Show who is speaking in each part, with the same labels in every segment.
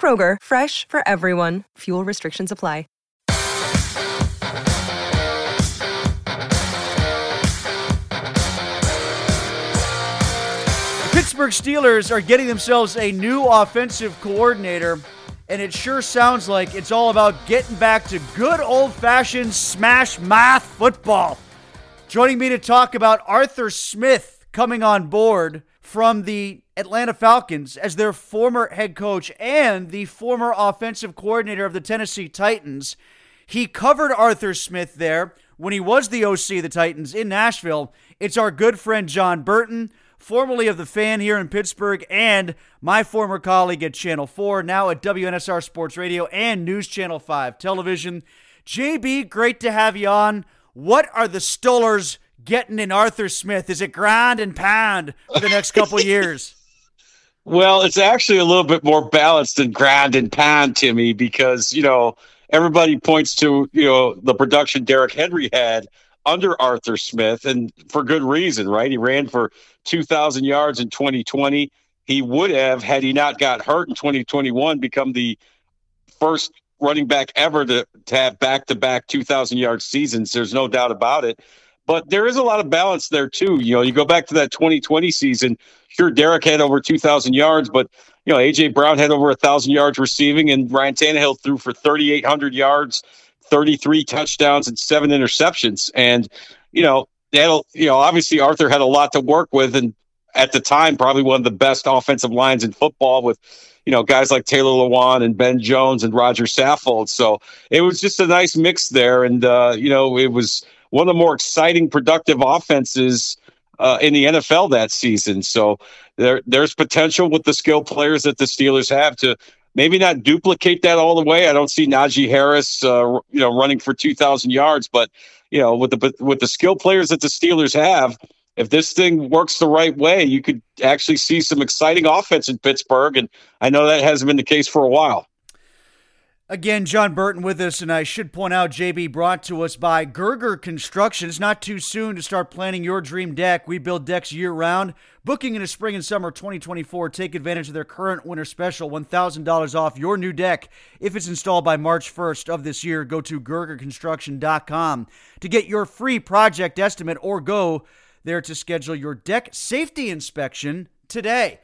Speaker 1: Kroger, fresh for everyone. Fuel restrictions apply.
Speaker 2: The Pittsburgh Steelers are getting themselves a new offensive coordinator, and it sure sounds like it's all about getting back to good old fashioned smash mouth football. Joining me to talk about Arthur Smith coming on board from the Atlanta Falcons as their former head coach and the former offensive coordinator of the Tennessee Titans. He covered Arthur Smith there when he was the OC of the Titans in Nashville. It's our good friend Jon Burton formerly of the fan here in Pittsburgh, and my former colleague at Channel 4, now at WNSR Sports Radio and News Channel 5 television. JB, great to have you on. What are the Steelers getting in Arthur Smith? Is it grind and pound for the next couple years?
Speaker 3: Well, it's actually a little bit more balanced than grind and pound, Timmy, because, you know, everybody points to, you know, the production Derrick Henry had under Arthur Smith, and for good reason, right? He ran for 2,000 yards in 2020. He would have, had he not got hurt in 2021, become the first running back ever to, to have back to back 2,000 yard seasons. There's no doubt about it. But there is a lot of balance there, too. You know, you go back to that 2020 season. Sure, Derrick had over 2,000 yards, but, you know, A.J. Brown had over 1,000 yards receiving, and Ryan Tannehill threw for 3,800 yards 33 touchdowns and seven interceptions. And, you know, that'll, you know, obviously Arthur had a lot to work with. And at the time, probably one of the best offensive lines in football with, you know, guys like Taylor Lewan and Ben Jones and Roger Saffold. So it was just a nice mix there. And, uh, you know, it was one of the more exciting, productive offenses uh, in the NFL that season. So there, there's potential with the skill players that the Steelers have to maybe not duplicate that all the way. I don't see Najee Harris, uh, you know, running for 2,000 yards, but you know, with the with the skill players that the Steelers have, if this thing works the right way, you could actually see some exciting offense in Pittsburgh. And I know that hasn't been the case for a while.
Speaker 2: Again, Jon Burton with us, and I should point out JB brought to us by Gerger Construction. It's not too soon to start planning your dream deck. We build decks year round. Booking in the spring and summer 2024, take advantage of their current winter special $1,000 off your new deck if it's installed by March 1st of this year. Go to GergerConstruction.com to get your free project estimate or go there to schedule your deck safety inspection today.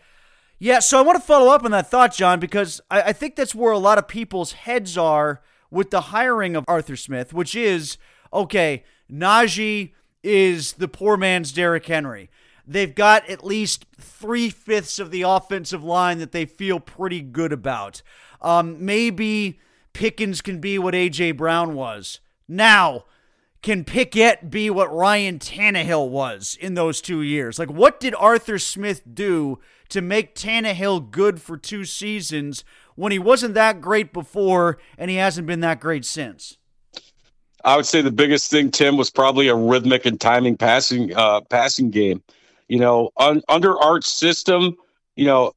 Speaker 2: Yeah, so I want to follow up on that thought, John, because I, I, think that's where a lot of people's heads are with the hiring of Arthur Smith, which is okay, Najee is the poor man's Derrick Henry. They've got at least three fifths of the offensive line that they feel pretty good about. Um, maybe Pickens can be what A.J. Brown was. Now, can Pickett be what Ryan Tannehill was in those two years? Like, what did Arthur Smith do to make Tannehill good for two seasons when he wasn't that great before and he hasn't been that great since?
Speaker 3: I would say the biggest thing, Tim, was probably a rhythmic and timing passing uh, passing game. You know, un- under Art's system, you know,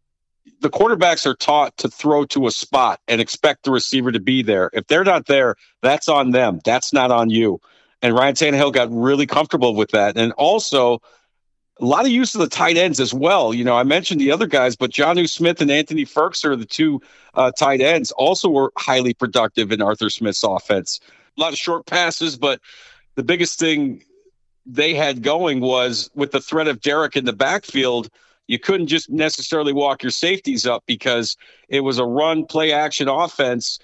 Speaker 3: the quarterbacks are taught to throw to a spot and expect the receiver to be there. If they're not there, that's on them. That's not on you. And Ryan Tannehill got really comfortable with that. And also, a lot of use of the tight ends as well. You know, I mentioned the other guys, but Jonnu Smith and Anthony Firkser, the two uh, tight ends, also were highly productive in Arthur Smith's offense. A lot of short passes, but the biggest thing they had going was with the threat of Derrick in the backfield, you couldn't just necessarily walk your safeties up because it was a run play action offense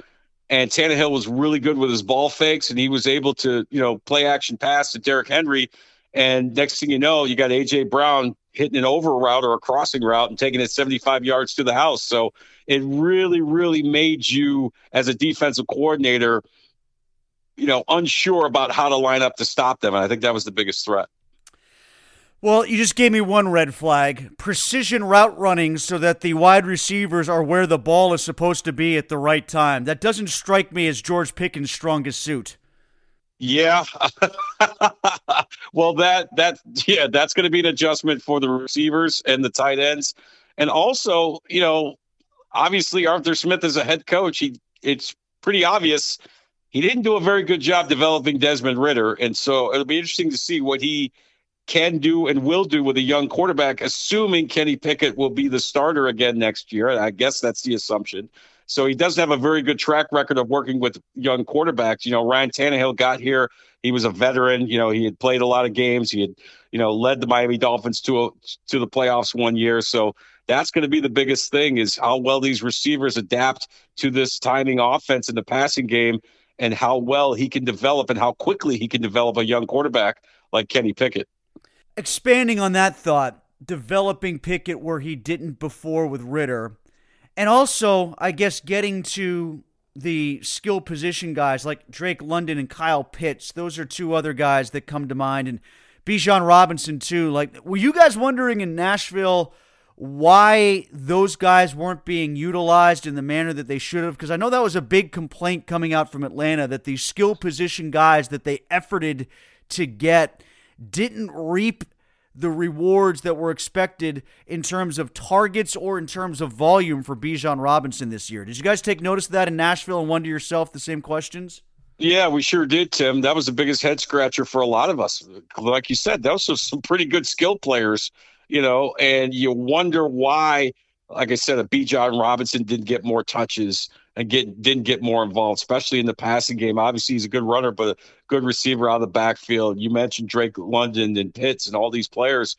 Speaker 3: and Tannehill was really good with his ball fakes, and he was able to, you know, play action pass to Derrick Henry. And next thing you know, you got AJ Brown hitting an over route or a crossing route and taking it 75 yards to the house. So it really, really made you as a defensive coordinator, you know, unsure about how to line up to stop them. And I think that was the biggest threat.
Speaker 2: Well, you just gave me one red flag precision route running so that the wide receivers are where the ball is supposed to be at the right time. That doesn't strike me as George Pickens' strongest suit.
Speaker 3: Yeah. well, that that yeah, that's going to be an adjustment for the receivers and the tight ends, and also, you know, obviously Arthur Smith is a head coach. He it's pretty obvious he didn't do a very good job developing Desmond Ridder, and so it'll be interesting to see what he can do and will do with a young quarterback, assuming Kenny Pickett will be the starter again next year. I guess that's the assumption. So he does have a very good track record of working with young quarterbacks. You know, Ryan Tannehill got here. He was a veteran. You know, he had played a lot of games. He had, you know, led the Miami Dolphins to a, to the playoffs one year. So that's going to be the biggest thing is how well these receivers adapt to this timing offense in the passing game and how well he can develop and how quickly he can develop a young quarterback like Kenny Pickett.
Speaker 2: Expanding on that thought, developing Pickett where he didn't before with Ridder and also, I guess getting to the skill position guys like Drake London and Kyle Pitts, those are two other guys that come to mind, and Bijan Robinson too. Like, were you guys wondering in Nashville why those guys weren't being utilized in the manner that they should have? Because I know that was a big complaint coming out from Atlanta that these skill position guys that they efforted to get didn't reap the rewards that were expected in terms of targets or in terms of volume for Bijan Robinson this year. Did you guys take notice of that in Nashville and wonder yourself the same questions?
Speaker 3: Yeah, we sure did, Tim. That was the biggest head scratcher for a lot of us. Like you said, those are some pretty good skill players, you know, and you wonder why, like I said, a Bijan Robinson didn't get more touches and get didn't get more involved, especially in the passing game. Obviously, he's a good runner, but a good receiver out of the backfield. You mentioned Drake London and Pitts and all these players.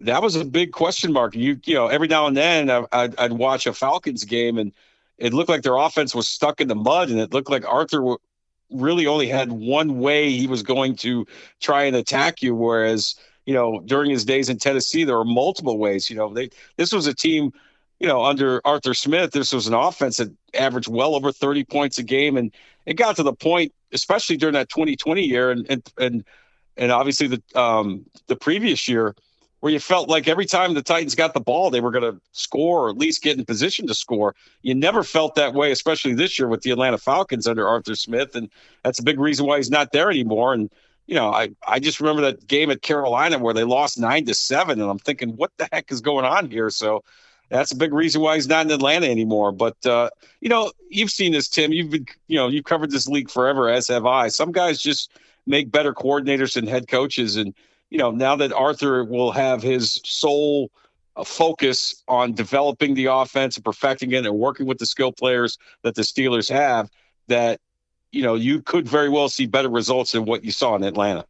Speaker 3: That was a big question mark. You you know, every now and then I'd, I'd watch a Falcons game and it looked like their offense was stuck in the mud, and it looked like Arthur really only had one way he was going to try and attack you, whereas you know during his days in Tennessee there were multiple ways. You know, they this was a team you know, under Arthur Smith, this was an offense that averaged well over 30 points a game. And it got to the point, especially during that 2020 year and, and, and, and obviously the, um, the previous year where you felt like every time the Titans got the ball, they were going to score or at least get in position to score. You never felt that way, especially this year with the Atlanta Falcons under Arthur Smith. And that's a big reason why he's not there anymore. And, you know, I, I just remember that game at Carolina where they lost nine to seven, and I'm thinking, what the heck is going on here? So that's a big reason why he's not in Atlanta anymore. But uh, you know, you've seen this, Tim. You've been, you know, you've covered this league forever, as have I. Some guys just make better coordinators and head coaches, and you know, now that Arthur will have his sole uh, focus on developing the offense and perfecting it, and working with the skill players that the Steelers have, that you know, you could very well see better results than what you saw in Atlanta.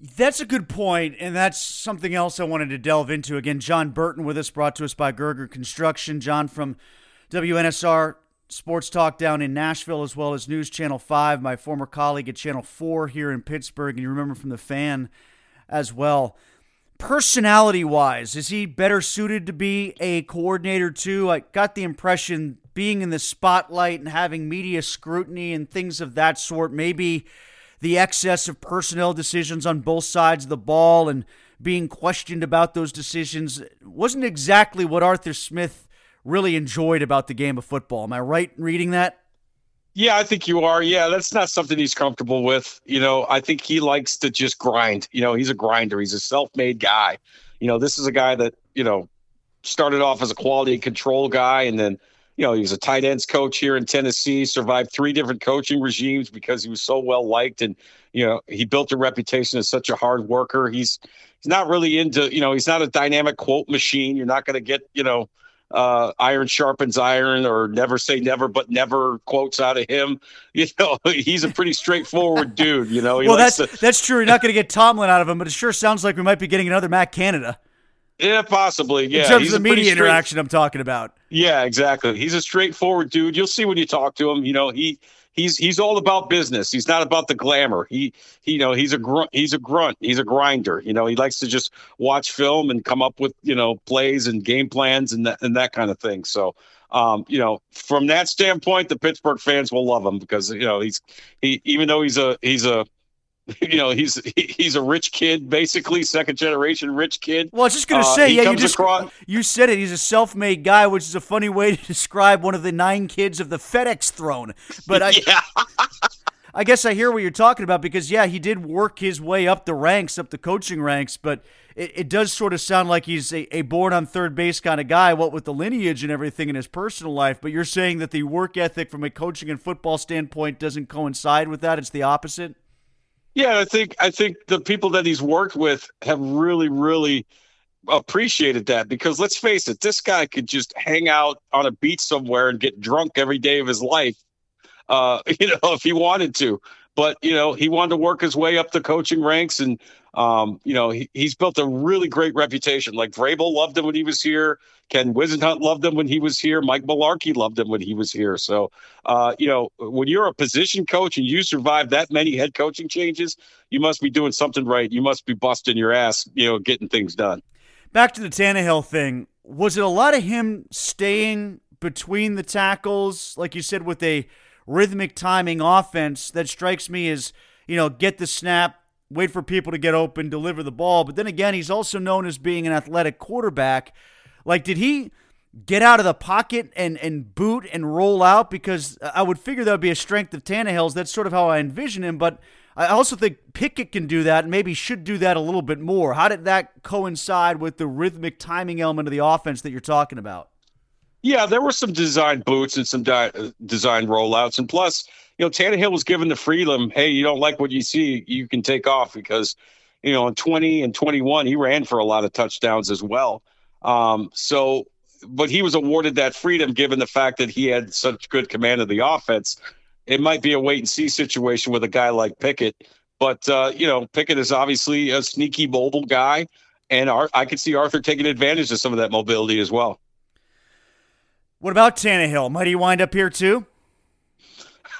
Speaker 2: That's a good point, and that's something else I wanted to delve into. Again, Jon Burton with us, brought to us by Gerger Construction. John from WNSR Sports Talk down in Nashville, as well as News Channel 5, my former colleague at Channel 4 here in Pittsburgh, and you remember from the fan as well. Personality wise, is he better suited to be a coordinator too? I got the impression being in the spotlight and having media scrutiny and things of that sort, maybe the excess of personnel decisions on both sides of the ball and being questioned about those decisions wasn't exactly what Arthur Smith really enjoyed about the game of football. Am I right in reading that?
Speaker 3: Yeah, I think you are. Yeah, that's not something he's comfortable with. You know, I think he likes to just grind. You know, he's a grinder. He's a self-made guy. You know, this is a guy that, you know, started off as a quality control guy and then – you know, he was a tight ends coach here in Tennessee, survived three different coaching regimes because he was so well liked. And, you know, he built a reputation as such a hard worker. He's, he's not really into, you know, he's not a dynamic quote machine. You're not going to get, you know, uh, iron sharpens iron or never say never, but never quotes out of him. You know, he's a pretty straightforward dude, you know,
Speaker 2: well, that's, to, that's true. You're not going to get Tomlin out of him, but it sure sounds like we might be getting another Matt Canada.
Speaker 3: Yeah, possibly. Yeah,
Speaker 2: in terms of the media interaction, I'm talking about.
Speaker 3: Yeah, exactly. He's a straightforward dude. You'll see when you talk to him. You know, he he's he's all about business. He's not about the glamour. He, he you know he's a grunt. He's a grunt. He's a grinder. You know, he likes to just watch film and come up with you know plays and game plans and that and that kind of thing. So. Um, you know, from that standpoint, the Pittsburgh fans will love him because you know he's he even though he's a he's a you know he's he's a rich kid basically second generation rich kid.
Speaker 2: Well i was just gonna uh, say yeah you just across- you said it he's a self-made guy which is a funny way to describe one of the nine kids of the fedex throne. But i yeah. i guess i hear what you're talking about because yeah he did work his way up the ranks up the coaching ranks but it, it does sort of sound like he's a, a born on third base kind of guy what with the lineage and everything in his personal life. But you're saying that the work ethic from a coaching and football standpoint doesn't coincide with that? It's the opposite
Speaker 3: yeah, I think I think the people that he's worked with have really, really appreciated that because let's face it, this guy could just hang out on a beach somewhere and get drunk every day of his life, uh, you know, if he wanted to. But you know, he wanted to work his way up the coaching ranks, and um, you know, he, he's built a really great reputation. Like Vrabel loved him when he was here. Ken Whisenhunt loved him when he was here. Mike Mularkey loved him when he was here. So, uh, you know, when you're a position coach and you survive that many head coaching changes, you must be doing something right. You must be busting your ass, you know, getting things done.
Speaker 2: Back to the Tannehill thing. Was it a lot of him staying between the tackles, like you said, with a rhythmic timing offense that strikes me as, you know, get the snap, wait for people to get open, deliver the ball. But then again, he's also known as being an athletic quarterback. Like, did he get out of the pocket and, and boot and roll out? Because I would figure that would be a strength of Tannehill's. That's sort of how I envision him. But I also think Pickett can do that and maybe should do that a little bit more. How did that coincide with the rhythmic timing element of the offense that you're talking about?
Speaker 3: Yeah, there were some design boots and some di- design rollouts, and plus, you know, Tannehill was given the freedom. Hey, you don't like what you see, you can take off because, you know, in 20 and 21, he ran for a lot of touchdowns as well. Um, so, but he was awarded that freedom given the fact that he had such good command of the offense. It might be a wait and see situation with a guy like Pickett, but uh, you know, Pickett is obviously a sneaky mobile guy, and Ar- I could see Arthur taking advantage of some of that mobility as well.
Speaker 2: What about Tannehill? Might he wind up here too?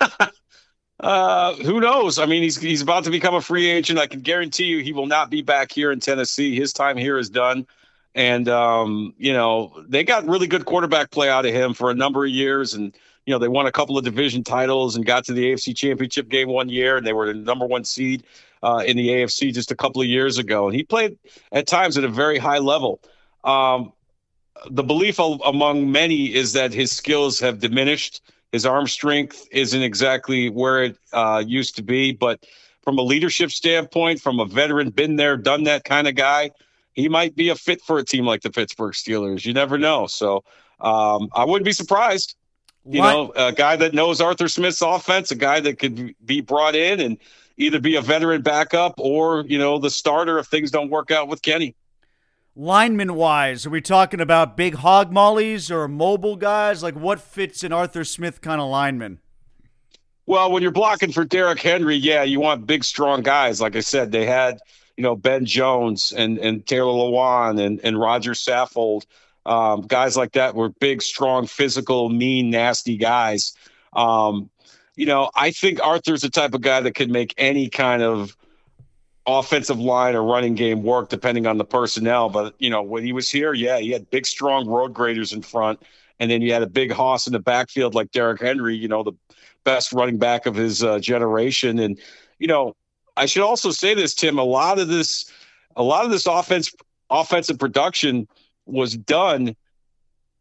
Speaker 3: uh, who knows? I mean, he's he's about to become a free agent. I can guarantee you, he will not be back here in Tennessee. His time here is done. And um, you know, they got really good quarterback play out of him for a number of years, and you know, they won a couple of division titles and got to the AFC Championship game one year, and they were the number one seed uh, in the AFC just a couple of years ago. And he played at times at a very high level. Um, the belief among many is that his skills have diminished. His arm strength isn't exactly where it uh, used to be, but from a leadership standpoint, from a veteran, been there, done that kind of guy, he might be a fit for a team like the Pittsburgh Steelers. You never know. So um, I wouldn't be surprised. You what? know, a guy that knows Arthur Smith's offense, a guy that could be brought in and either be a veteran backup or, you know, the starter if things don't work out with Kenny.
Speaker 2: Lineman wise, are we talking about big hog mollies or mobile guys? Like what fits an Arthur Smith kind of lineman?
Speaker 3: Well, when you're blocking for Derrick Henry, yeah, you want big, strong guys. Like I said, they had, you know, Ben Jones and and Taylor Lewan and and Roger Saffold. Um, guys like that were big, strong, physical, mean, nasty guys. Um, you know, I think Arthur's the type of guy that could make any kind of offensive line or running game work depending on the personnel. But you know, when he was here, yeah, he had big, strong road graders in front, and then you had a big hoss in the backfield like Derrick Henry. You know, the best running back of his uh, generation. And you know, I should also say this, Tim. A lot of this, a lot of this offense, offensive production was done.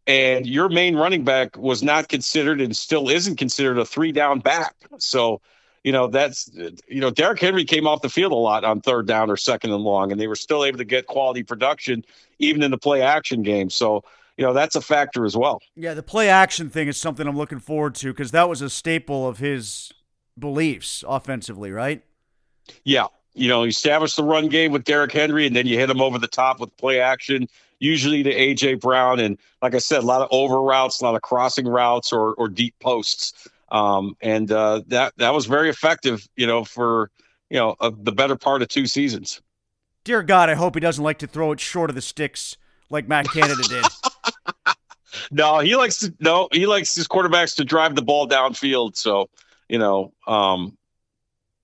Speaker 3: And your main running back was not considered and still isn't considered a three down back. So, you know, that's, you know, Derrick Henry came off the field a lot on third down or second and long, and they were still able to get quality production even in the play action game. So, you know, that's a factor as well.
Speaker 2: Yeah, the play action thing is something I'm looking forward to because that was a staple of his beliefs offensively, right?
Speaker 3: Yeah. You know, you establish the run game with Derrick Henry, and then you hit him over the top with play action, usually to A.J. Brown. And like I said, a lot of over routes, a lot of crossing routes or, or deep posts. Um, and uh, that that was very effective, you know, for you know uh, the better part of two seasons.
Speaker 2: Dear God, I hope he doesn't like to throw it short of the sticks like Matt Canada did.
Speaker 3: no, he likes to no, he likes his quarterbacks to drive the ball downfield. So, you know, um,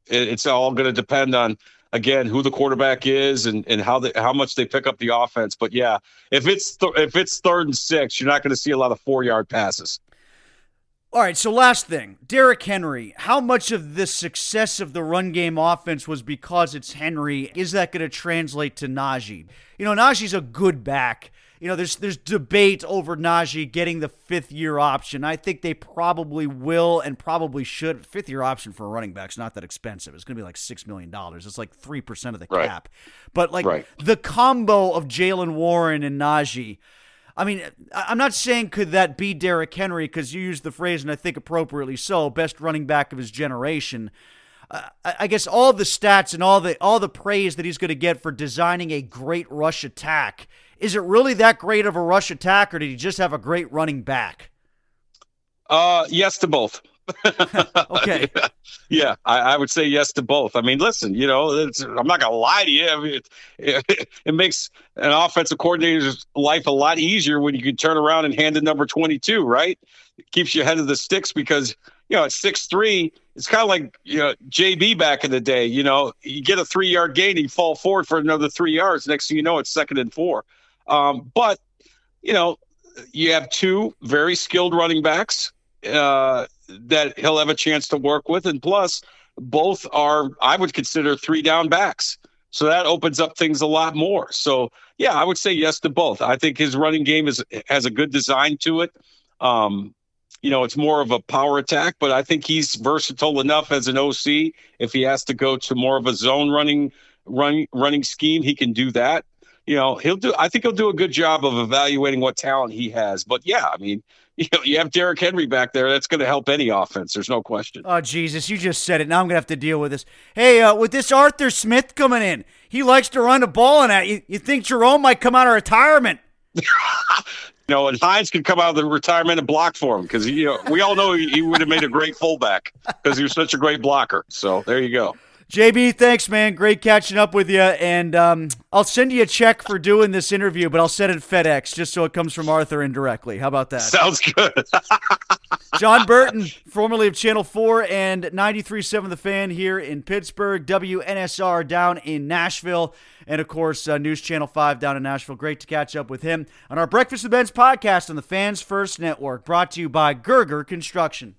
Speaker 3: it, it's all going to depend on again who the quarterback is and, and how they, how much they pick up the offense. But yeah, if it's th- if it's third and six, you're not going to see a lot of four yard passes.
Speaker 2: All right, so last thing, Derrick Henry. How much of the success of the run game offense was because it's Henry? Is that going to translate to Najee? You know, Najee's a good back you know, there's there's debate over Najee getting the fifth year option. I think they probably will and probably should. Fifth year option for a running back's not that expensive. It's going to be like six million dollars. It's like three percent of the right. cap. But like right. the combo of Jaylen Warren and Najee. I mean, I'm not saying could that be Derrick Henry because you used the phrase, and I think appropriately so, best running back of his generation. Uh, I guess all the stats and all the all the praise that he's going to get for designing a great rush attack is it really that great of a rush attack, or did he just have a great running back?
Speaker 3: Uh, yes to both.
Speaker 2: okay.
Speaker 3: yeah, I, I, would say yes to both. I mean, listen, you know, I'm not gonna lie to you. I mean, it, it, it, makes an offensive coordinator's life a lot easier when you can turn around and hand the number 22, right? It keeps you ahead of the sticks because you know at six three, it's kind of like you know JB back in the day. You know, you get a three yard gain, you fall forward for another three yards. Next thing you know, it's second and four. Um, but you know, you have two very skilled running backs uh, that he'll have a chance to work with, and plus, both are I would consider three down backs. So that opens up things a lot more. So yeah, I would say yes to both. I think his running game is has a good design to it. Um, you know, it's more of a power attack, but I think he's versatile enough as an OC. If he has to go to more of a zone running running running scheme, he can do that you know, he'll do. I think he'll do a good job of evaluating what talent he has. But yeah, I mean, you know, you have Derrick Henry back there. That's going to help any offense. There's no question.
Speaker 2: Oh Jesus, you just said it. Now I'm going to have to deal with this. Hey, uh, with this Arthur Smith coming in, he likes to run the ball, and you, you think Jerome might come out of retirement?
Speaker 3: you know, and Hines could come out of the retirement and block for him because you know we all know he, he would have made a great fullback because he was such a great blocker. So there you go.
Speaker 2: JB, thanks, man. Great catching up with you. And um, I'll send you a check for doing this interview, but I'll send it FedEx just so it comes from Arthur indirectly. How about that?
Speaker 3: Sounds good.
Speaker 2: Jon Burton, formerly of Channel 4 and 93.7 The Fan here in Pittsburgh, WNSR down in Nashville, and of course, uh, News Channel 5 down in Nashville. Great to catch up with him on our Breakfast with Benz podcast on the Fans First Network, brought to you by Gerger Construction.